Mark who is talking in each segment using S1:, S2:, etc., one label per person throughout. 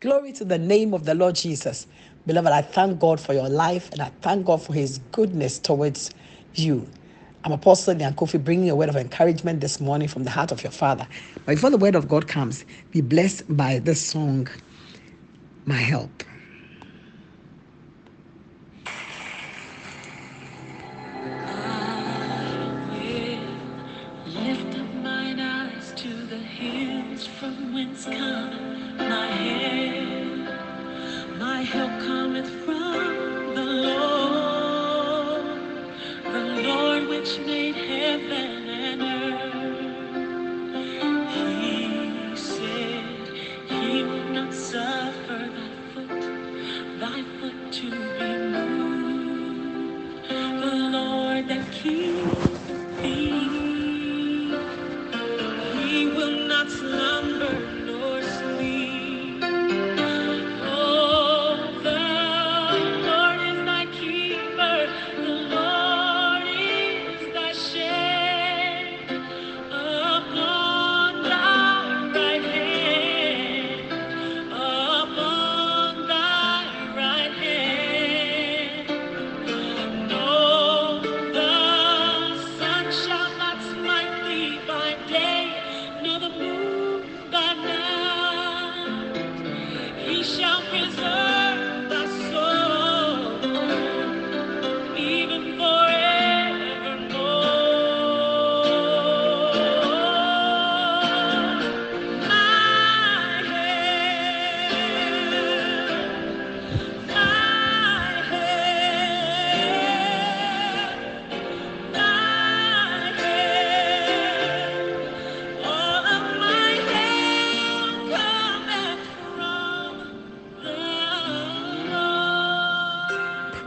S1: Glory to the name of the Lord Jesus. Beloved, I thank God for your life and I thank God for his goodness towards you. I'm Apostle Kofi bringing a word of encouragement this morning from the heart of your Father. But before the word of God comes, be blessed by this song, My Help.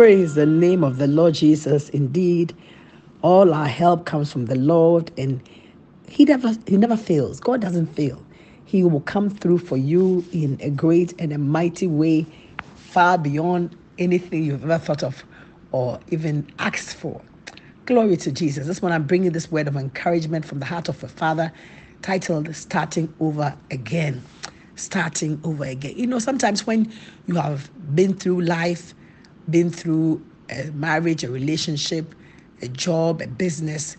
S1: Praise the name of the Lord Jesus. Indeed, all our help comes from the Lord, and He never He never fails. God doesn't fail. He will come through for you in a great and a mighty way, far beyond anything you've ever thought of or even asked for. Glory to Jesus. This one I'm bringing this word of encouragement from the heart of a father, titled "Starting Over Again." Starting over again. You know, sometimes when you have been through life been through a marriage, a relationship, a job, a business,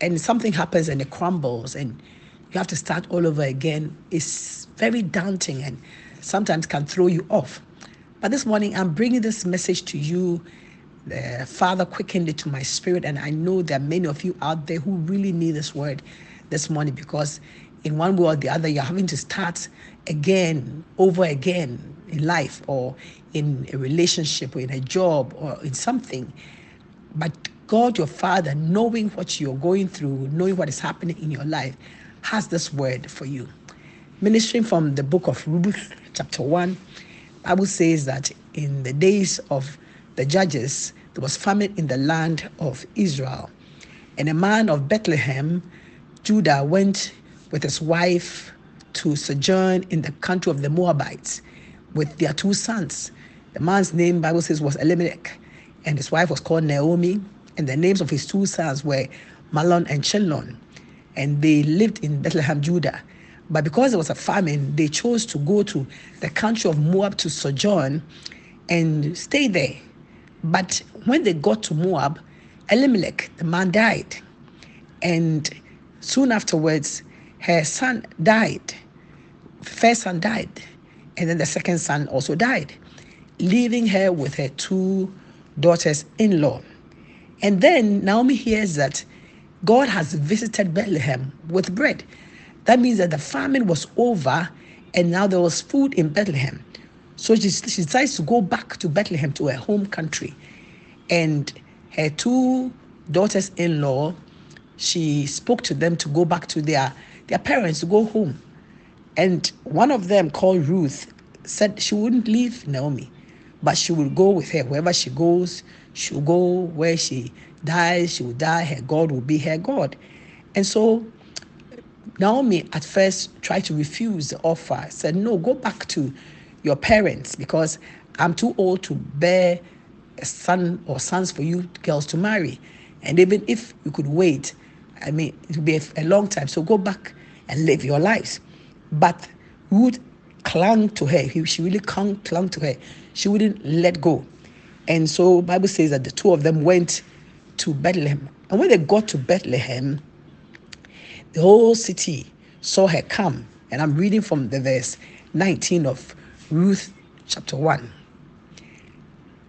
S1: and something happens and it crumbles and you have to start all over again, it's very daunting and sometimes can throw you off. But this morning, I'm bringing this message to you. The Father quickened it to my spirit, and I know there are many of you out there who really need this word this morning because, in one way or the other, you're having to start again, over again in life or in a relationship or in a job or in something. But God, your Father, knowing what you're going through, knowing what is happening in your life, has this word for you. Ministering from the book of Ruth, chapter 1, Bible says that in the days of the judges, there was famine in the land of Israel. And a man of Bethlehem, Judah, went with his wife to sojourn in the country of the Moabites with their two sons. The man's name, Bible says, was Elimelech, and his wife was called Naomi, and the names of his two sons were Mahlon and Chilion. And they lived in Bethlehem, Judah. But because there was a famine, they chose to go to the country of Moab to sojourn and stay there. But when they got to Moab, Elimelech, the man, died. And soon afterwards, her son died. First son died. And then the second son also died, leaving her with her two daughters in law. And then Naomi hears that God has visited Bethlehem with bread. That means that the famine was over and now there was food in Bethlehem. So she, she decides to go back to Bethlehem, to her home country. And her two daughters in law, she spoke to them to go back to their, their parents, to go home. And one of them, called Ruth, said she wouldn't leave Naomi, but she would go with her. Wherever she goes, she'll go. Where she dies, she will die. Her God will be her God. And so Naomi at first tried to refuse the offer, said, No, go back to your parents because I'm too old to bear a son or sons for you girls to marry. And even if you could wait, I mean, it would be a, a long time. So go back and live your lives. But Ruth clung to her. He, she really clung, clung to her. She wouldn't let go. And so Bible says that the two of them went to Bethlehem. And when they got to Bethlehem, the whole city saw her come. And I'm reading from the verse 19 of Ruth chapter 1.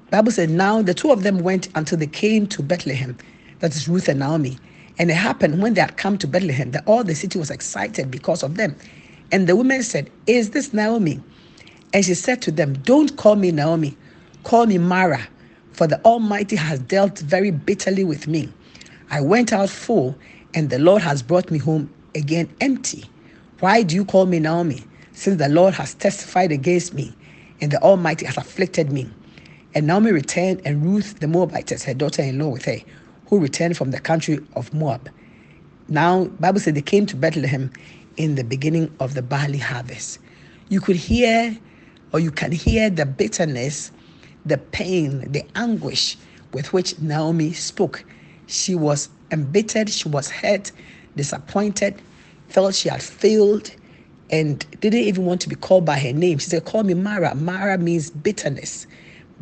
S1: Bible said, Now the two of them went until they came to Bethlehem. That is Ruth and Naomi. And it happened when they had come to Bethlehem that all the city was excited because of them. And the woman said, Is this Naomi? And she said to them, Don't call me Naomi, call me Mara, for the Almighty has dealt very bitterly with me. I went out full, and the Lord has brought me home again empty. Why do you call me Naomi, since the Lord has testified against me, and the Almighty has afflicted me? And Naomi returned, and Ruth the Moabitess, her daughter-in-law, with her, who returned from the country of Moab. Now, Bible said they came to Bethlehem in the beginning of the barley harvest. You could hear, or you can hear the bitterness, the pain, the anguish with which Naomi spoke. She was embittered, she was hurt, disappointed, felt she had failed, and didn't even want to be called by her name. She said, Call me Mara. Mara means bitterness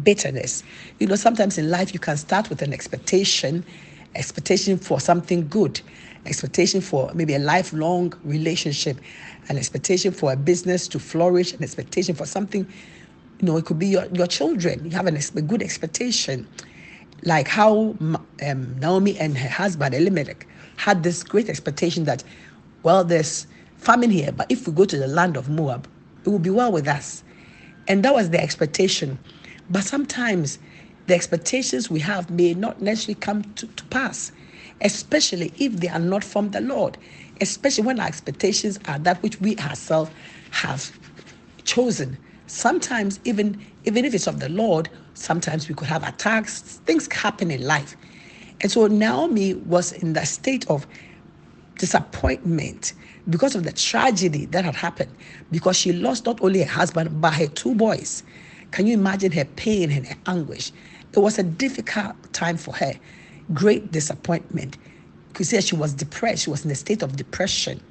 S1: bitterness. You know, sometimes in life you can start with an expectation, expectation for something good, expectation for maybe a lifelong relationship, an expectation for a business to flourish, an expectation for something, you know, it could be your, your children. You have an, a good expectation. Like how um, Naomi and her husband Elimelech had this great expectation that, well, there's famine here, but if we go to the land of Moab, it will be well with us. And that was the expectation. But sometimes the expectations we have may not necessarily come to, to pass, especially if they are not from the Lord, especially when our expectations are that which we ourselves have chosen. Sometimes, even even if it's of the Lord, sometimes we could have attacks, things happen in life. And so Naomi was in that state of disappointment because of the tragedy that had happened, because she lost not only her husband, but her two boys. Can you imagine her pain and her anguish? It was a difficult time for her, great disappointment. You could say she was depressed. She was in a state of depression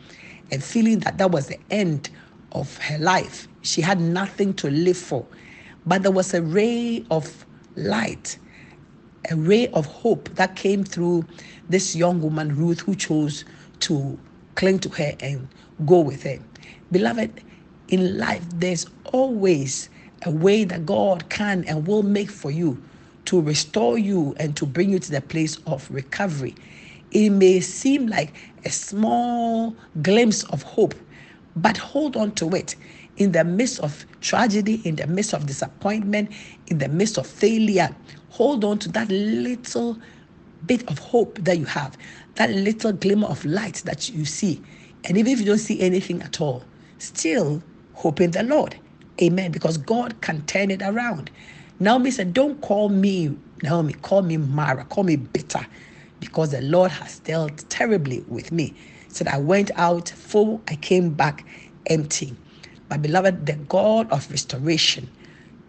S1: and feeling that that was the end of her life. She had nothing to live for. But there was a ray of light, a ray of hope that came through this young woman, Ruth, who chose to cling to her and go with her. Beloved, in life, there's always a way that God can and will make for you to restore you and to bring you to the place of recovery. It may seem like a small glimpse of hope, but hold on to it. In the midst of tragedy, in the midst of disappointment, in the midst of failure, hold on to that little bit of hope that you have, that little glimmer of light that you see. And even if you don't see anything at all, still hope in the Lord. Amen. Because God can turn it around. Naomi said, Don't call me Naomi, call me Mara, call me bitter, because the Lord has dealt terribly with me. Said, I went out full, I came back empty. My beloved, the God of restoration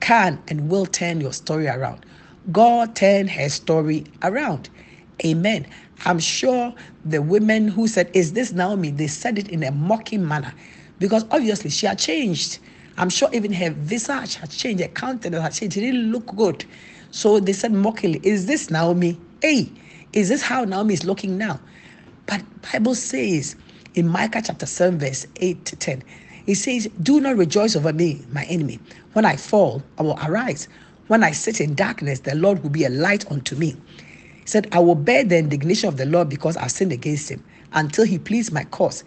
S1: can and will turn your story around. God turned her story around. Amen. I'm sure the women who said, Is this Naomi? They said it in a mocking manner because obviously she had changed. I'm sure even her visage had changed, her countenance had changed. She didn't look good. So they said mockingly, Is this Naomi? Hey, is this how Naomi is looking now? But Bible says in Micah chapter 7, verse 8 to 10, it says, Do not rejoice over me, my enemy. When I fall, I will arise. When I sit in darkness, the Lord will be a light unto me. He said, I will bear the indignation of the Lord because I've sinned against him until he pleads my cause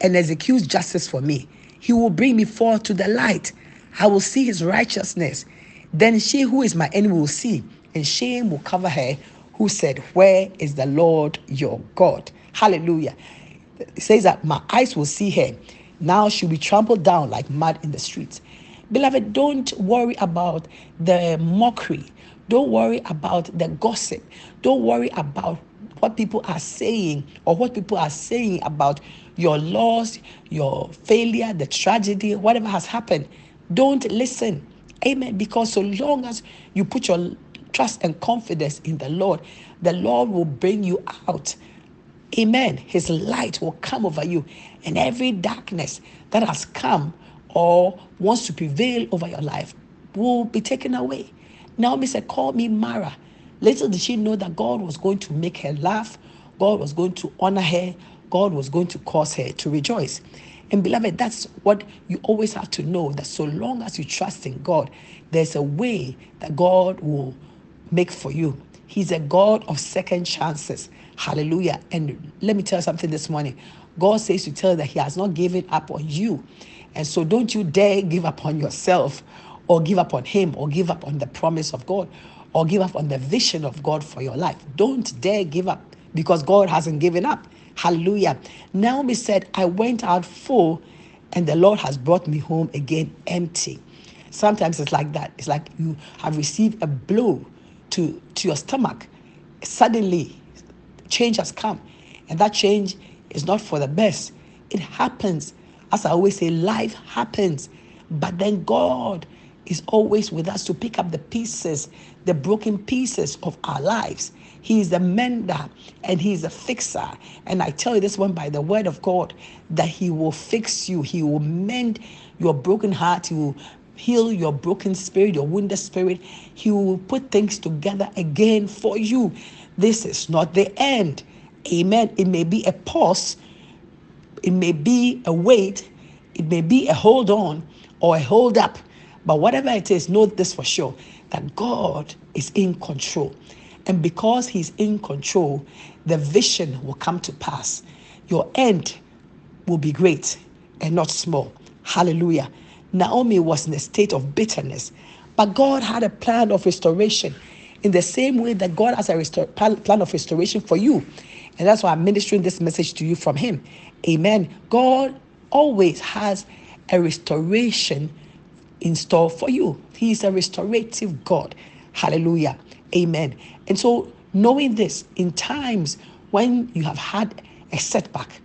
S1: and executes justice for me. He will bring me forth to the light. I will see his righteousness. Then she who is my enemy will see, and shame will cover her who said, Where is the Lord your God? Hallelujah. It says that my eyes will see her. Now she'll be trampled down like mud in the streets. Beloved, don't worry about the mockery. Don't worry about the gossip. Don't worry about what people are saying or what people are saying about your loss, your failure, the tragedy, whatever has happened. Don't listen. Amen. Because so long as you put your trust and confidence in the Lord, the Lord will bring you out. Amen. His light will come over you, and every darkness that has come or wants to prevail over your life will be taken away. Naomi said, Call me Mara. Little did she know that God was going to make her laugh, God was going to honor her, God was going to cause her to rejoice. And beloved, that's what you always have to know that so long as you trust in God, there's a way that God will make for you. He's a God of second chances. Hallelujah. And let me tell you something this morning. God says to tell you that He has not given up on you. And so don't you dare give up on yourself or give up on Him or give up on the promise of God or give up on the vision of God for your life. Don't dare give up because God hasn't given up. Hallelujah. Naomi said, I went out full and the Lord has brought me home again empty. Sometimes it's like that. It's like you have received a blow to, to your stomach. Suddenly, change has come. And that change is not for the best. It happens. As I always say, life happens. But then God is always with us to pick up the pieces, the broken pieces of our lives. He is a mender and He is a fixer. And I tell you this one by the word of God that He will fix you, He will mend your broken heart, He will heal your broken spirit, your wounded spirit. He will put things together again for you. This is not the end. Amen. It may be a pause, it may be a wait, it may be a hold on or a hold up. But whatever it is, know this for sure that God is in control. And because He's in control, the vision will come to pass. Your end will be great and not small. Hallelujah. Naomi was in a state of bitterness, but God had a plan of restoration in the same way that God has a restor- plan of restoration for you. And that's why I'm ministering this message to you from Him. Amen. God always has a restoration in store for you. He is a restorative God. Hallelujah. Amen. And so, knowing this, in times when you have had a setback,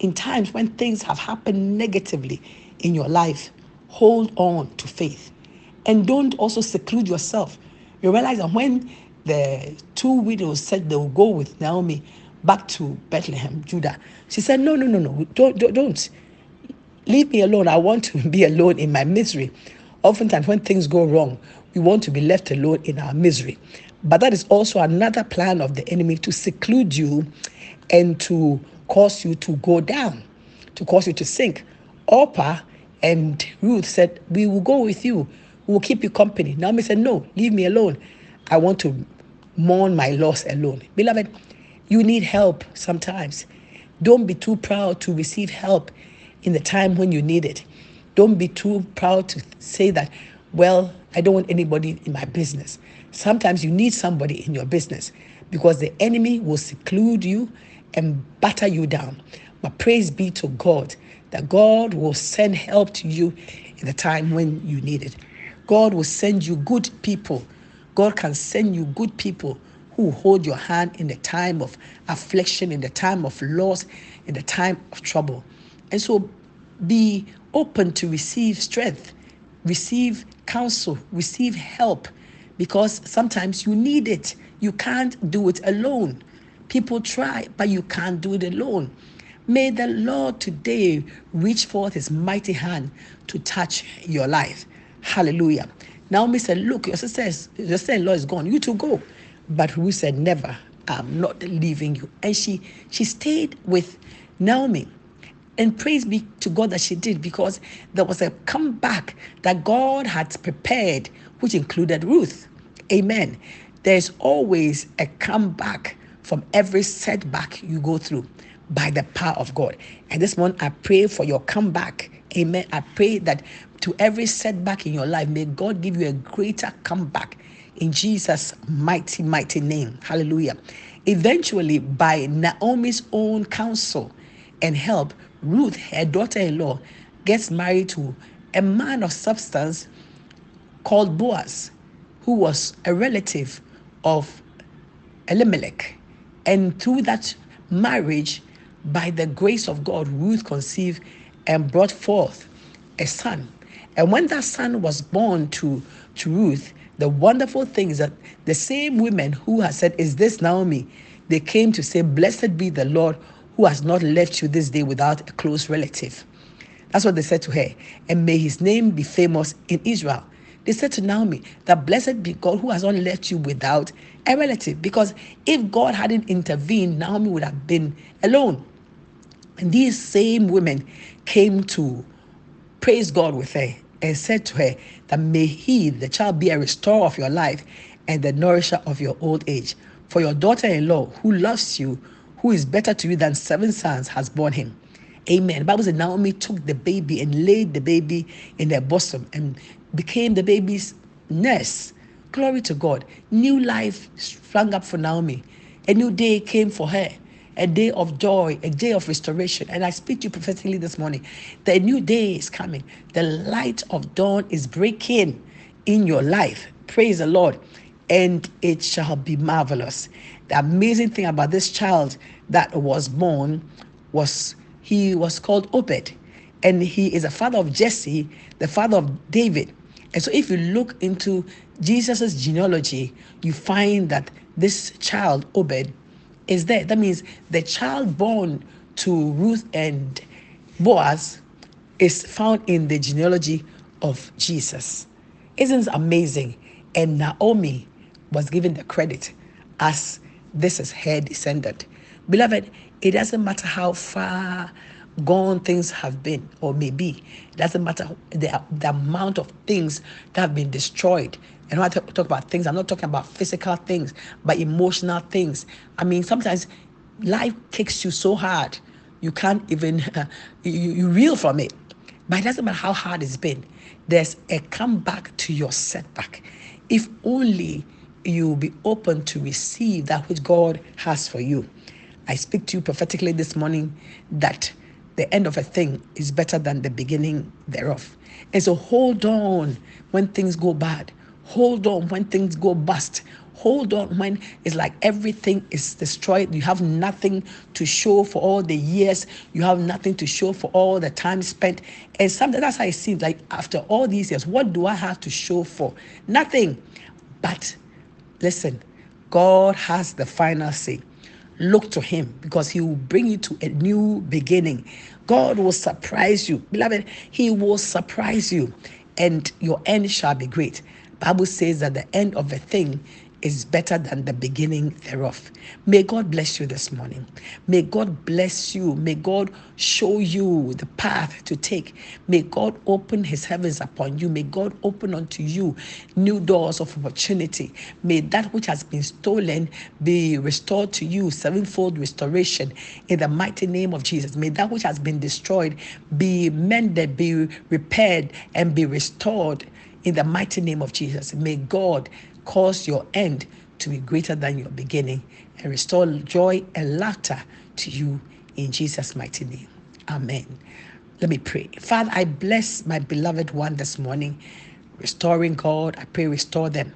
S1: in times when things have happened negatively in your life, hold on to faith. And don't also seclude yourself. You realize that when the two widows said they will go with Naomi back to Bethlehem, Judah, she said, No, no, no, no, don't, don't, don't. Leave me alone. I want to be alone in my misery. Oftentimes, when things go wrong, we want to be left alone in our misery. But that is also another plan of the enemy to seclude you and to cause you to go down, to cause you to sink. Orpah and Ruth said, We will go with you. We will keep you company. Naomi said, No, leave me alone. I want to mourn my loss alone. Beloved, you need help sometimes. Don't be too proud to receive help in the time when you need it. Don't be too proud to say that, well, I don't want anybody in my business. Sometimes you need somebody in your business because the enemy will seclude you and batter you down. But praise be to God that God will send help to you in the time when you need it. God will send you good people. God can send you good people who hold your hand in the time of affliction, in the time of loss, in the time of trouble. And so be open to receive strength, receive counsel, receive help, because sometimes you need it. You can't do it alone. People try, but you can't do it alone. May the Lord today reach forth his mighty hand to touch your life. Hallelujah. Naomi said, Look, your sister is, your sister-in-law is gone. You two go. But Ruth said, Never. I'm not leaving you. And she she stayed with Naomi. And praise be to God that she did because there was a comeback that God had prepared, which included Ruth. Amen. There's always a comeback from every setback you go through by the power of God. And this morning, I pray for your comeback. Amen. I pray that to every setback in your life, may God give you a greater comeback in Jesus' mighty, mighty name. Hallelujah. Eventually, by Naomi's own counsel and help, Ruth, her daughter in law, gets married to a man of substance called Boaz, who was a relative of Elimelech. And through that marriage, by the grace of God, Ruth conceived and brought forth a son. And when that son was born to, to Ruth, the wonderful thing is that the same women who had said, Is this Naomi? They came to say, Blessed be the Lord who has not left you this day without a close relative. That's what they said to her. And may his name be famous in Israel. They said to Naomi that blessed be God who has not left you without a relative. Because if God hadn't intervened, Naomi would have been alone. And these same women came to praise God with her and said to her that may he, the child, be a restorer of your life and the nourisher of your old age. For your daughter in law, who loves you, who is better to you than seven sons, has borne him. Amen. The Bible says Naomi took the baby and laid the baby in their bosom and became the baby's nurse. Glory to God. New life sprang up for Naomi. A new day came for her. A day of joy, a day of restoration. And I speak to you prophetically this morning. The new day is coming. The light of dawn is breaking in your life. Praise the Lord. And it shall be marvelous. The amazing thing about this child that was born was he was called Obed. And he is a father of Jesse, the father of David. And so if you look into Jesus' genealogy, you find that this child, Obed, is there. That means the child born to Ruth and Boaz is found in the genealogy of Jesus. Isn't it amazing? And Naomi was given the credit as this is her descendant. Beloved, it doesn't matter how far gone things have been or may be. It doesn't matter the, the amount of things that have been destroyed. And when I talk, about things, I'm not talking about physical things, but emotional things. I mean, sometimes life kicks you so hard, you can't even, you, you reel from it. But it doesn't matter how hard it's been, there's a comeback to your setback. If only you will be open to receive that which God has for you. I speak to you prophetically this morning that the end of a thing is better than the beginning thereof. And so hold on when things go bad. Hold on when things go bust. Hold on when it's like everything is destroyed. You have nothing to show for all the years. You have nothing to show for all the time spent. And sometimes that's how it seems like after all these years, what do I have to show for? Nothing. But listen, God has the final say look to him because he will bring you to a new beginning. God will surprise you. Beloved, he will surprise you and your end shall be great. Bible says that the end of a thing is better than the beginning thereof. May God bless you this morning. May God bless you. May God show you the path to take. May God open his heavens upon you. May God open unto you new doors of opportunity. May that which has been stolen be restored to you, sevenfold restoration in the mighty name of Jesus. May that which has been destroyed be mended, be repaired, and be restored in the mighty name of Jesus. May God cause your end to be greater than your beginning and restore joy and laughter to you in Jesus' mighty name. Amen. Let me pray. Father, I bless my beloved one this morning, restoring God. I pray, restore them.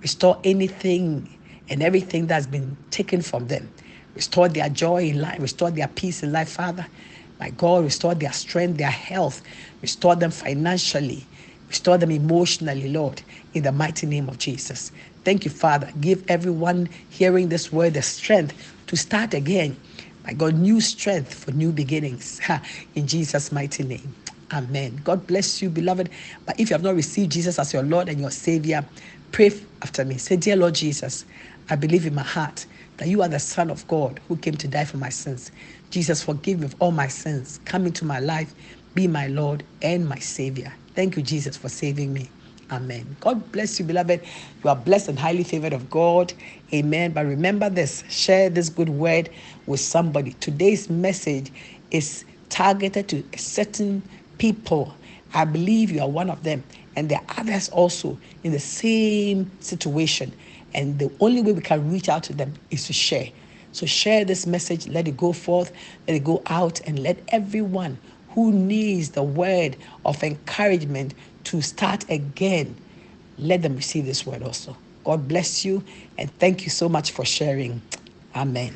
S1: Restore anything and everything that's been taken from them. Restore their joy in life, restore their peace in life, Father. My God, restore their strength, their health, restore them financially, Restore them emotionally, Lord, in the mighty name of Jesus. Thank you, Father. Give everyone hearing this word the strength to start again. My God, new strength for new beginnings. In Jesus' mighty name. Amen. God bless you, beloved. But if you have not received Jesus as your Lord and your Savior, pray after me. Say, Dear Lord Jesus, I believe in my heart that you are the Son of God who came to die for my sins. Jesus, forgive me of all my sins. Come into my life, be my Lord and my Savior. Thank you, Jesus, for saving me. Amen. God bless you, beloved. You are blessed and highly favored of God. Amen. But remember this share this good word with somebody. Today's message is targeted to certain people. I believe you are one of them. And there are others also in the same situation. And the only way we can reach out to them is to share. So share this message, let it go forth, let it go out, and let everyone who needs the word of encouragement to start again, let them receive this word also. God bless you and thank you so much for sharing. Amen.